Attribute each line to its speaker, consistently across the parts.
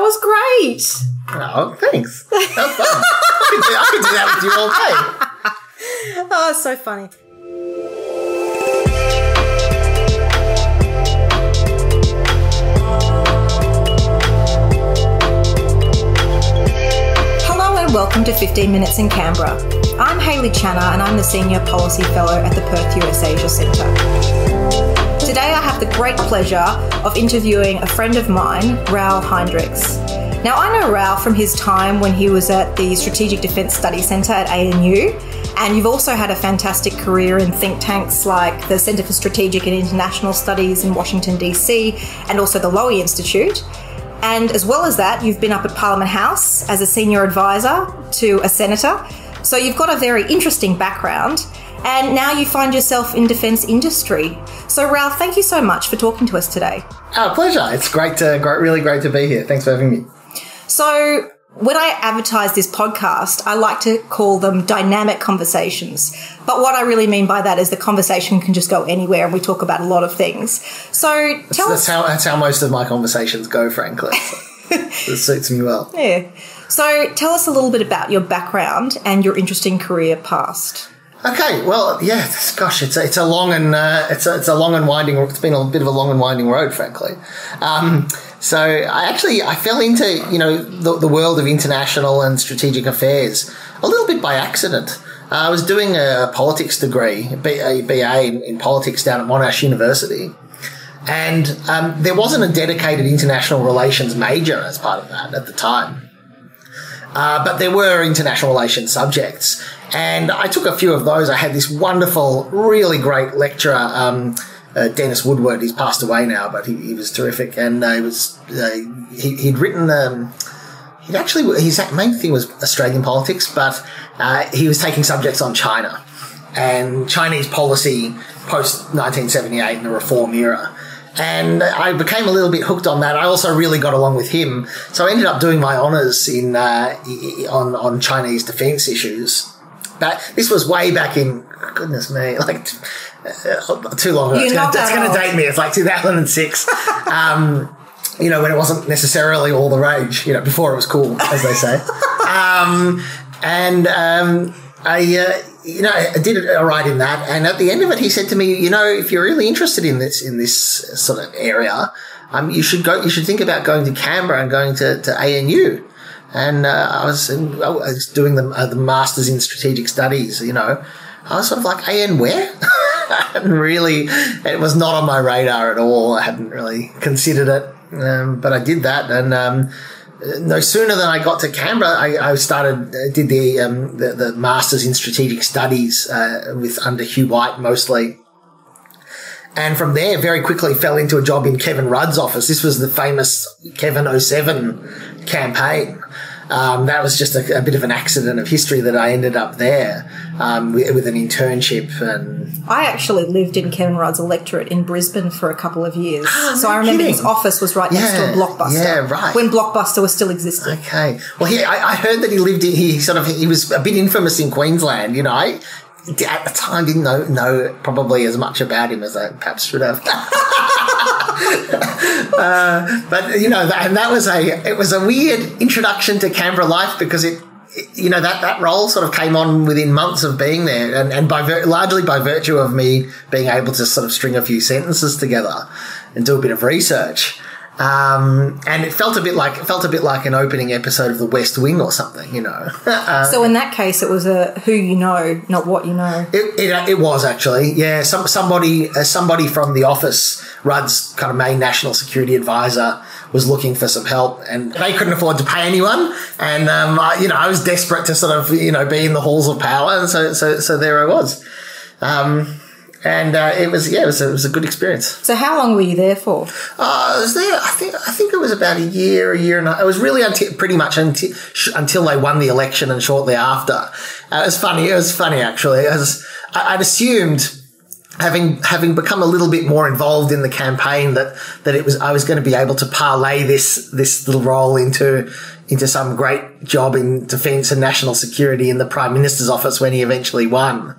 Speaker 1: That was great.
Speaker 2: Oh, thanks. That was fun. I, could do, I could do that with you all day.
Speaker 1: Oh, so funny. Hello and welcome to 15 Minutes in Canberra. I'm Hayley Channer and I'm the Senior Policy Fellow at the Perth US Asia Centre. Today I have the great pleasure of interviewing a friend of mine, Raoul Heinrichs. Now, I know Raoul from his time when he was at the Strategic Defence Study Centre at ANU, and you've also had a fantastic career in think tanks like the Centre for Strategic and International Studies in Washington, D.C., and also the Lowy Institute. And as well as that, you've been up at Parliament House as a senior advisor to a senator. So you've got a very interesting background. And now you find yourself in defence industry. So, Raoul, thank you so much for talking to us today.
Speaker 2: Our pleasure. It's great to, great, really great to be here. Thanks for having me.
Speaker 1: So, when I advertise this podcast, I like to call them dynamic conversations. But what I really mean by that is the conversation can just go anywhere and we talk about a lot of things. So, tell
Speaker 2: That's
Speaker 1: us.
Speaker 2: how, that's how most of my conversations go, frankly. it suits me well.
Speaker 1: Yeah. So, tell us a little bit about your background and your interesting career past.
Speaker 2: Okay, well, yeah, gosh, it's a, it's a long and uh, it's a, it's a long and winding. It's been a bit of a long and winding road, frankly. Um, so I actually I fell into you know the, the world of international and strategic affairs a little bit by accident. Uh, I was doing a politics degree, a BA in, in politics down at Monash University. And um, there wasn't a dedicated international relations major as part of that at the time. Uh, but there were international relations subjects. And I took a few of those. I had this wonderful, really great lecturer, um, uh, Dennis Woodward. He's passed away now, but he, he was terrific. And uh, he was, uh, he, he'd written, um, he'd actually, his main thing was Australian politics, but uh, he was taking subjects on China and Chinese policy post 1978 in the reform era. And I became a little bit hooked on that. I also really got along with him, so I ended up doing my honours in uh, on on Chinese defence issues. But this was way back in goodness me, like uh, too long ago.
Speaker 1: You're
Speaker 2: It's gonna, it's
Speaker 1: that
Speaker 2: gonna
Speaker 1: old.
Speaker 2: date me. It's like 2006. um, you know, when it wasn't necessarily all the rage. You know, before it was cool, as they say. um, and um, I, uh, you know, I did it all right in that. And at the end of it, he said to me, you know, if you're really interested in this in this sort of area, um, you should go. You should think about going to Canberra and going to, to ANU. And uh, I was in, I was doing the, uh, the masters in strategic studies. You know, I was sort of like, AN where? I hadn't really. It was not on my radar at all. I hadn't really considered it, um, but I did that, and um, no sooner than I got to Canberra, I, I started uh, did the, um, the the masters in strategic studies uh, with under Hugh White mostly. And from there, very quickly fell into a job in Kevin Rudd's office. This was the famous Kevin 07 campaign. Um, that was just a, a bit of an accident of history that I ended up there um, with, with an internship and
Speaker 1: I actually lived in Kevin Rudd's electorate in Brisbane for a couple of years. so
Speaker 2: no
Speaker 1: I remember
Speaker 2: kidding.
Speaker 1: his office was right next to a Blockbuster.
Speaker 2: yeah, right.
Speaker 1: When Blockbuster was still existing.
Speaker 2: Okay. Well, he, I, I heard that he lived in, he sort of, he was a bit infamous in Queensland, you know. I, at the time, didn't know, know probably as much about him as I perhaps should have. uh, but, you know, that, and that was a, it was a weird introduction to Canberra life because it, you know, that, that role sort of came on within months of being there and, and by largely by virtue of me being able to sort of string a few sentences together and do a bit of research. Um, and it felt a bit like it felt a bit like an opening episode of The West Wing or something, you know.
Speaker 1: so in that case, it was a who you know, not what you know.
Speaker 2: It, it, it was actually, yeah. Some somebody uh, somebody from the office, Rudd's kind of main national security advisor, was looking for some help, and they couldn't afford to pay anyone. And um, I, you know, I was desperate to sort of you know be in the halls of power, and so so so there I was. Um, and uh, it was yeah, it was, a, it was a good experience.
Speaker 1: So how long were you there for?
Speaker 2: Uh, I was there. I think. I think it was about a year, a year and a, it was really until pretty much until sh- until they won the election and shortly after. Uh, it was funny. It was funny actually. I, I'd assumed. Having having become a little bit more involved in the campaign, that that it was I was going to be able to parlay this this little role into into some great job in defence and national security in the prime minister's office when he eventually won.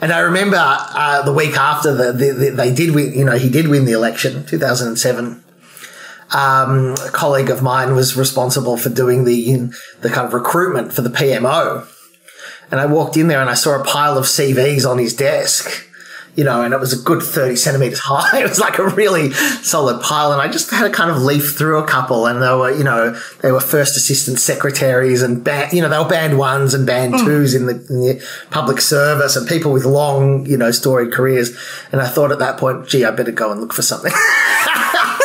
Speaker 2: And I remember uh, the week after the, the, the, they did win, you know, he did win the election, 2007. um, a colleague of mine was responsible for doing the the kind of recruitment for the PMO. And I walked in there and I saw a pile of CVs on his desk you know, and it was a good 30 centimeters high. It was like a really solid pile. And I just had to kind of leaf through a couple and they were, you know, they were first assistant secretaries and band, you know, they were band ones and band mm. twos in the, in the, public service and people with long, you know, storied careers. And I thought at that point, gee, I better go and look for something.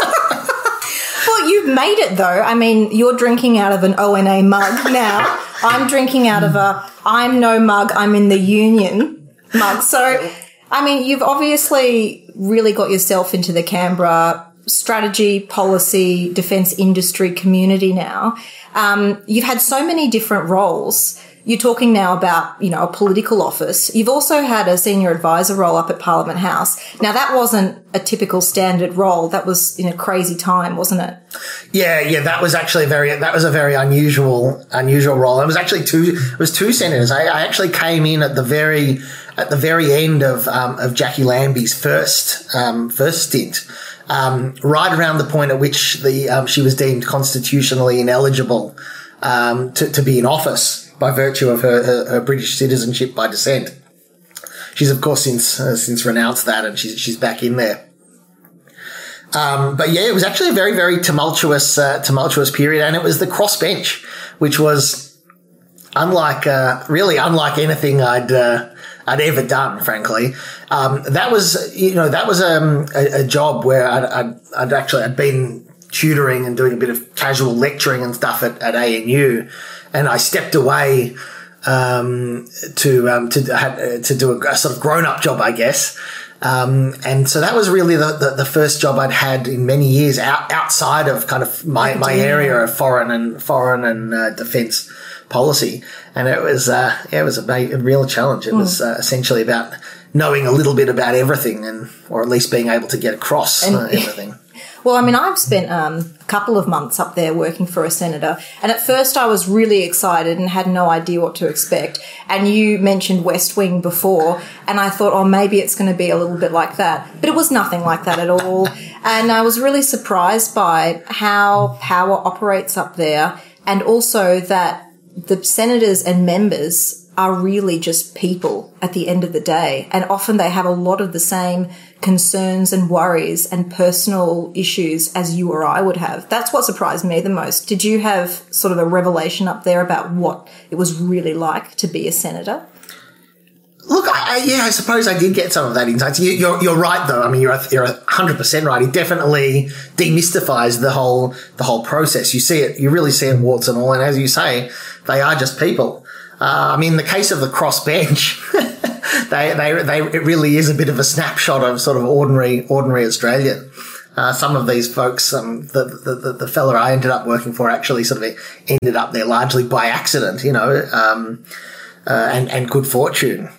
Speaker 1: well, you've made it though. I mean, you're drinking out of an ONA mug now. I'm drinking out of a I'm no mug, I'm in the union mug. So, I mean, you've obviously really got yourself into the Canberra strategy, policy, defence industry community now. Um, you've had so many different roles. You're talking now about, you know, a political office. You've also had a senior advisor role up at Parliament House. Now that wasn't a typical standard role. That was in a crazy time, wasn't it?
Speaker 2: Yeah, yeah, that was actually very, that was a very unusual, unusual role. It was actually two, it was two senators. I, I actually came in at the very, at the very end of um, of Jacqui Lambie's first um, first stint, um, right around the point at which the um, she was deemed constitutionally ineligible um, to, to be in office by virtue of her, her, her, British citizenship by descent. She's of course since uh, since renounced that, and she's she's back in there. Um, but yeah, it was actually a very, very tumultuous, uh, tumultuous period. And it was the crossbench, which was unlike, uh, really unlike anything I'd, uh, I'd ever done, frankly. Um, that was, you know, that was um, a, a, job where I'd, I'd, I'd, actually, I'd been tutoring and doing a bit of casual lecturing and stuff at, at ANU. And I stepped away, um, to, um, to, uh, to do a, a sort of grown up job, I guess. Um, and so that was really the, the, the, first job I'd had in many years out, outside of kind of my, my area of foreign and foreign and uh, defense policy. And it was, uh, yeah, it was a, a, real challenge. It mm. was uh, essentially about knowing a little bit about everything and, or at least being able to get across and, uh, everything.
Speaker 1: Well, I mean, I've spent um, a couple of months up there working for a senator, and at first I was really excited and had no idea what to expect. And you mentioned West Wing before, and I thought, oh, maybe it's going to be a little bit like that. But it was nothing like that at all. And I was really surprised by how power operates up there, and also that the senators and members are really just people at the end of the day. And often they have a lot of the same concerns and worries and personal issues as you or I would have. That's what surprised me the most. Did you have sort of a revelation up there about what it was really like to be a senator?
Speaker 2: Look, I, yeah, I suppose I did get some of that insight. You, are you're right, though. I mean, you're you're hundred percent right. It definitely demystifies the whole the whole process. You see it, you really see it warts and all. And as you say, they are just people. Uh, I mean, the case of the crossbench, they, they, they, it really is a bit of a snapshot of sort of ordinary, ordinary Australian. Uh, some of these folks, um, the, the, the, the fella I ended up working for actually sort of ended up there largely by accident, you know, um, uh, and, and good fortune.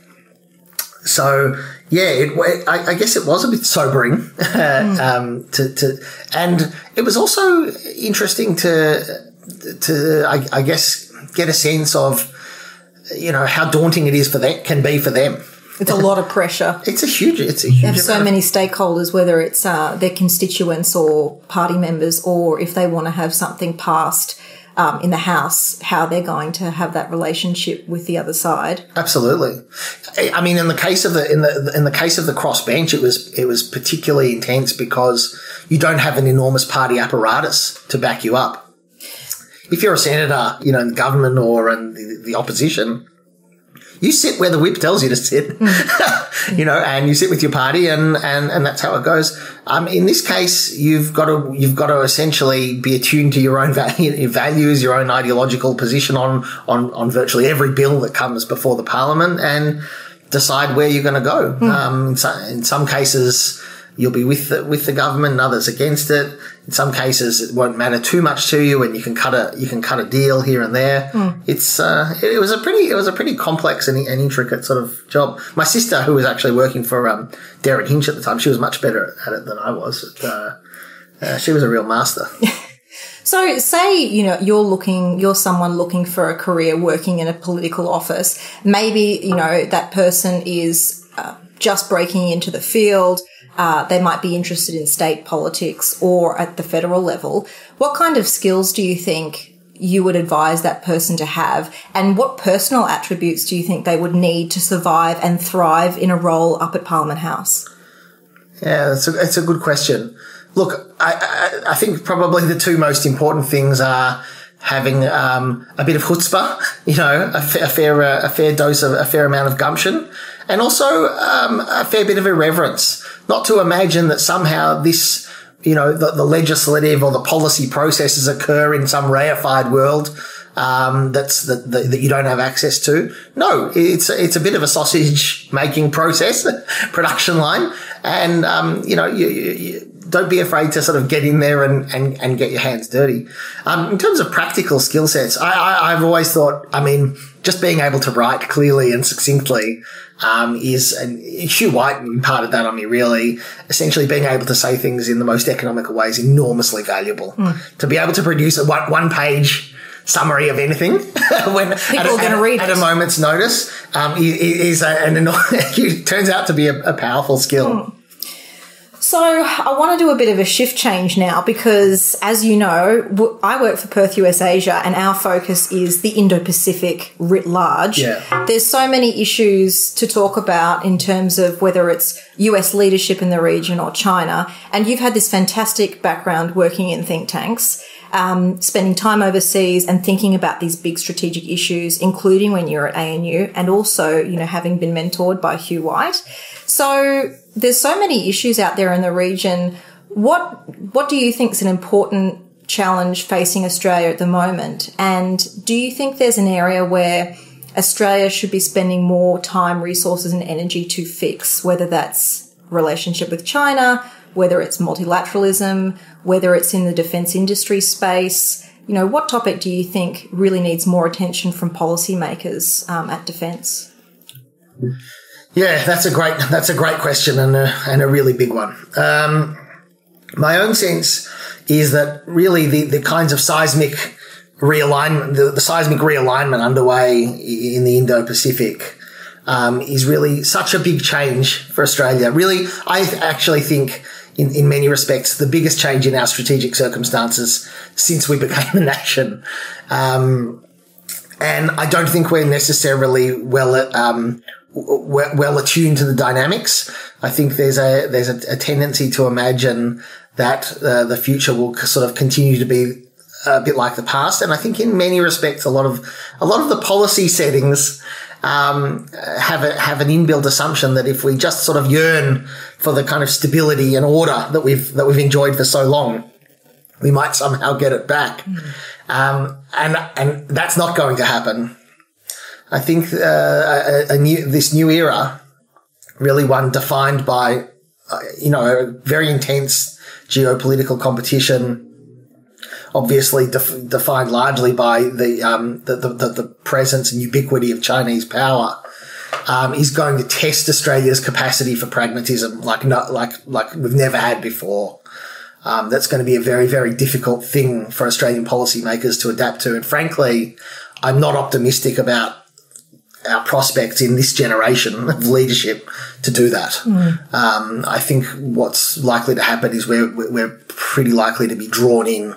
Speaker 2: So, yeah, it, I, I, guess it was a bit sobering mm. um, to, to, and it was also interesting to, to I, I guess get a sense of, you know, how daunting it is for that can be for them.
Speaker 1: It's a lot of pressure.
Speaker 2: it's a huge. It's a huge.
Speaker 1: They have so many stakeholders, whether it's uh, their constituents or party members, or if they want to have something passed um, in the house, how they're going to have that relationship with the other side.
Speaker 2: Absolutely. I mean, in the case of the in the in the case of the crossbench, it was it was particularly intense because you don't have an enormous party apparatus to back you up if you're a senator, you know, in the government or in the, the opposition, you sit where the whip tells you to sit, mm. you know, and you sit with your party and, and, and that's how it goes. Um, in this case, you've got to, you've got to essentially be attuned to your own value, your values, your own ideological position on, on, on virtually every bill that comes before the parliament and decide where you're going to go. Mm. Um, in, some, in some cases, you'll be with the, with the government and others against it. In some cases, it won't matter too much to you, and you can cut a you can cut a deal here and there. Mm. It's uh, it, was a pretty it was a pretty complex and, and, intricate sort of job. My sister, who was actually working for um, Hinch at the time, she was much better at it than I was. But, uh, uh, she was a real master.
Speaker 1: So, say you know you're looking, you're someone looking for a career working in a political office. Maybe you know that person is uh, just breaking into the field uh, they might be interested in state politics or at the federal level. What kind of skills do you think you would advise that person to have? And what personal attributes do you think they would need to survive and thrive in a role up at Parliament House?
Speaker 2: Yeah, that's a, a good question. Look, I, I, I think probably the two most important things are having um, a bit of chutzpah, you know, a fair uh, a fair dose of a fair amount of gumption, and also um, a fair bit of irreverence. Not to imagine that somehow this, you know, the, the legislative or the policy processes occur in some reified world um, that's that, that, that you don't have access to. No, it's it's a bit of a sausage making process, production line, and um, you know you, you, don't be afraid to sort of get in there and, and, and get your hands dirty. Um, in terms of practical skill sets, I, I, have always thought, I mean, just being able to write clearly and succinctly um, is, and Hugh White imparted that on me really. Essentially, being able to say things in the most economical way is enormously valuable. Mm. To be able to produce a one, one page summary of anything
Speaker 1: when people are going to read
Speaker 2: at, at a moment's notice um, is, a, an turns out to be a, a powerful skill. Mm.
Speaker 1: So I want to do a bit of a shift change now because, as you know, I work for Perth US Asia and our focus is the Indo-Pacific writ large.
Speaker 2: Yeah.
Speaker 1: There's so many issues to talk about in terms of whether it's US leadership in the region or China. And you've had this fantastic background working in think tanks. Um, spending time overseas and thinking about these big strategic issues, including when you're at ANU and also, you know, having been mentored by Hugh White. So there's so many issues out there in the region. What what do you think is an important challenge facing Australia at the moment? And do you think there's an area where Australia should be spending more time, resources, and energy to fix, whether that's relationship with China, whether it's multilateralism, whether it's in the defense industry space? You know, what topic do you think really needs more attention from policymakers um, at defense?
Speaker 2: Yeah, that's a great that's a great question and a, and a really big one. Um, my own sense is that really the, the kinds of seismic realignment, the, the seismic realignment underway in the Indo-Pacific um, is really such a big change for Australia. Really, I actually think in, in many respects, the biggest change in our strategic circumstances since we became a nation. Um, and I don't think we're necessarily well at um, well attuned to the dynamics. I think there's a there's a, a tendency to imagine that uh, the future will sort of continue to be a bit like the past, and I think in many respects, a lot of a lot of the policy settings um, have a, have an inbuilt assumption that if we just sort of yearn for the kind of stability and order that we've that we've enjoyed for so long, we might somehow get it back, mm. um, and and that's not going to happen. I think uh, a, a, new this new era, really one defined by uh, you know very intense geopolitical competition, obviously def- defined largely by the, um, the, the, the presence and ubiquity of Chinese power. Um, is going to test Australia's capacity for pragmatism like not like like we've never had before. Um, that's going to be a very very difficult thing for Australian policymakers to adapt to, and frankly, I'm not optimistic about our prospects in this generation of leadership to do that. Mm. Um, I think what's likely to happen is we're, we're pretty likely to be drawn in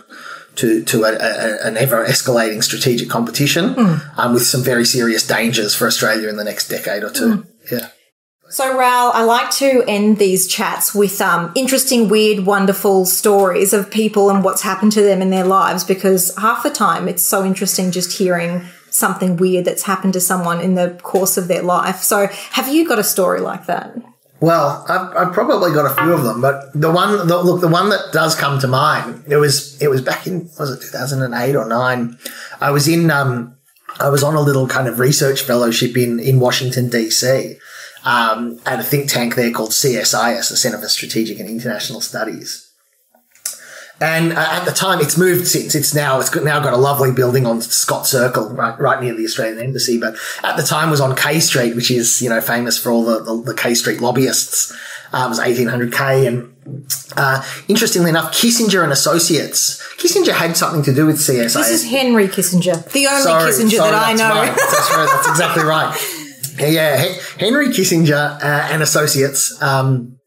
Speaker 2: to, to a, a, an ever escalating strategic competition mm. um, with some very serious dangers for Australia in the next decade or two. Mm. Yeah.
Speaker 1: So, Raoul, I like to end these chats with um, interesting, weird, wonderful stories of people and what's happened to them in their lives because half the time it's so interesting just hearing something weird that's happened to someone in the course of their life. So, have you got a story like that?
Speaker 2: Well, I've, I've probably got a few of them, but the one, the, look, the one that does come to mind, it was, it was back in, was it 2008 or nine? I was in, um, I was on a little kind of research fellowship in, in Washington, DC, um, at a think tank there called CSIS, the Center for Strategic and International Studies. And uh, at the time, it's moved since. It's now it's now got a lovely building on Scott Circle, right, right near the Australian Embassy. But at the time, was on K Street, which is you know famous for all the the, the K Street lobbyists. Uh, it was eighteen hundred K, and uh, interestingly enough, Kissinger and Associates. Kissinger had something to do with CSA.
Speaker 1: This is Henry Kissinger, the only sorry, Kissinger sorry, that I know.
Speaker 2: Right. That's right. That's exactly right. Yeah, Henry Kissinger uh, and Associates. Um,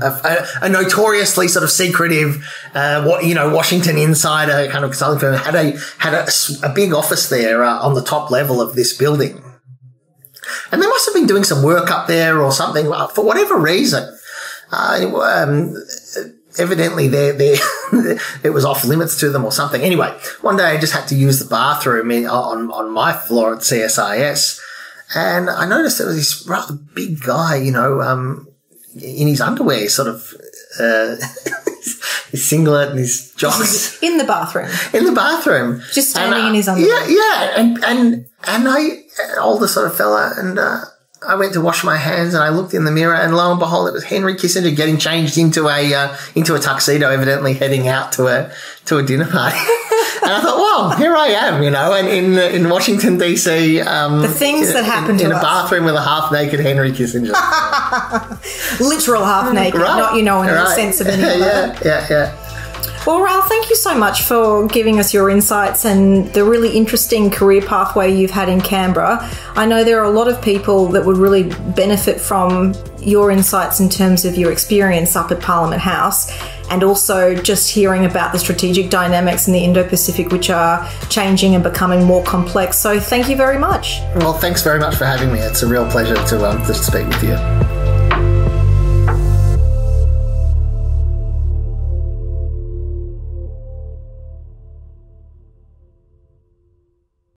Speaker 2: a, a, notoriously sort of secretive, uh, what you know, Washington insider kind of consulting firm had a had a, a big office there uh, on the top level of this building, and they must have been doing some work up there or something uh, for whatever reason. Uh, um, evidently, they it was off limits to them or something. Anyway, one day I just had to use the bathroom in, on on my floor at CSIS. And I noticed there was this rather big guy, you know, um, in his underwear, sort of, uh, his singlet and his jocks
Speaker 1: In the bathroom.
Speaker 2: in the bathroom.
Speaker 1: Just standing
Speaker 2: And, uh,
Speaker 1: in his underwear.
Speaker 2: Yeah, yeah. And, and, and I, older sort of fella, and, uh, I went to wash my hands and I looked in the mirror and lo and behold, it was Henry Kissinger getting changed into a, uh, into a tuxedo, evidently heading out to a, to a dinner party. and I thought, well, here I am, you know, and in, in Washington DC, um,
Speaker 1: The things
Speaker 2: in-
Speaker 1: that happen
Speaker 2: in, in a
Speaker 1: us.
Speaker 2: bathroom with a half naked Henry Kissinger.
Speaker 1: Literal half naked, not, you know, in the sense of any other.
Speaker 2: yeah, yeah, yeah.
Speaker 1: Well, Raoul, thank you so much for giving us your insights and the really interesting career pathway you've had in Canberra. I know there are a lot of people that would really benefit from your insights in terms of your experience up at Parliament House and also just hearing about the strategic dynamics in the Indo Pacific, which are changing and becoming more complex. So, thank you very much.
Speaker 2: Well, thanks very much for having me. It's a real pleasure to, um, to speak with you.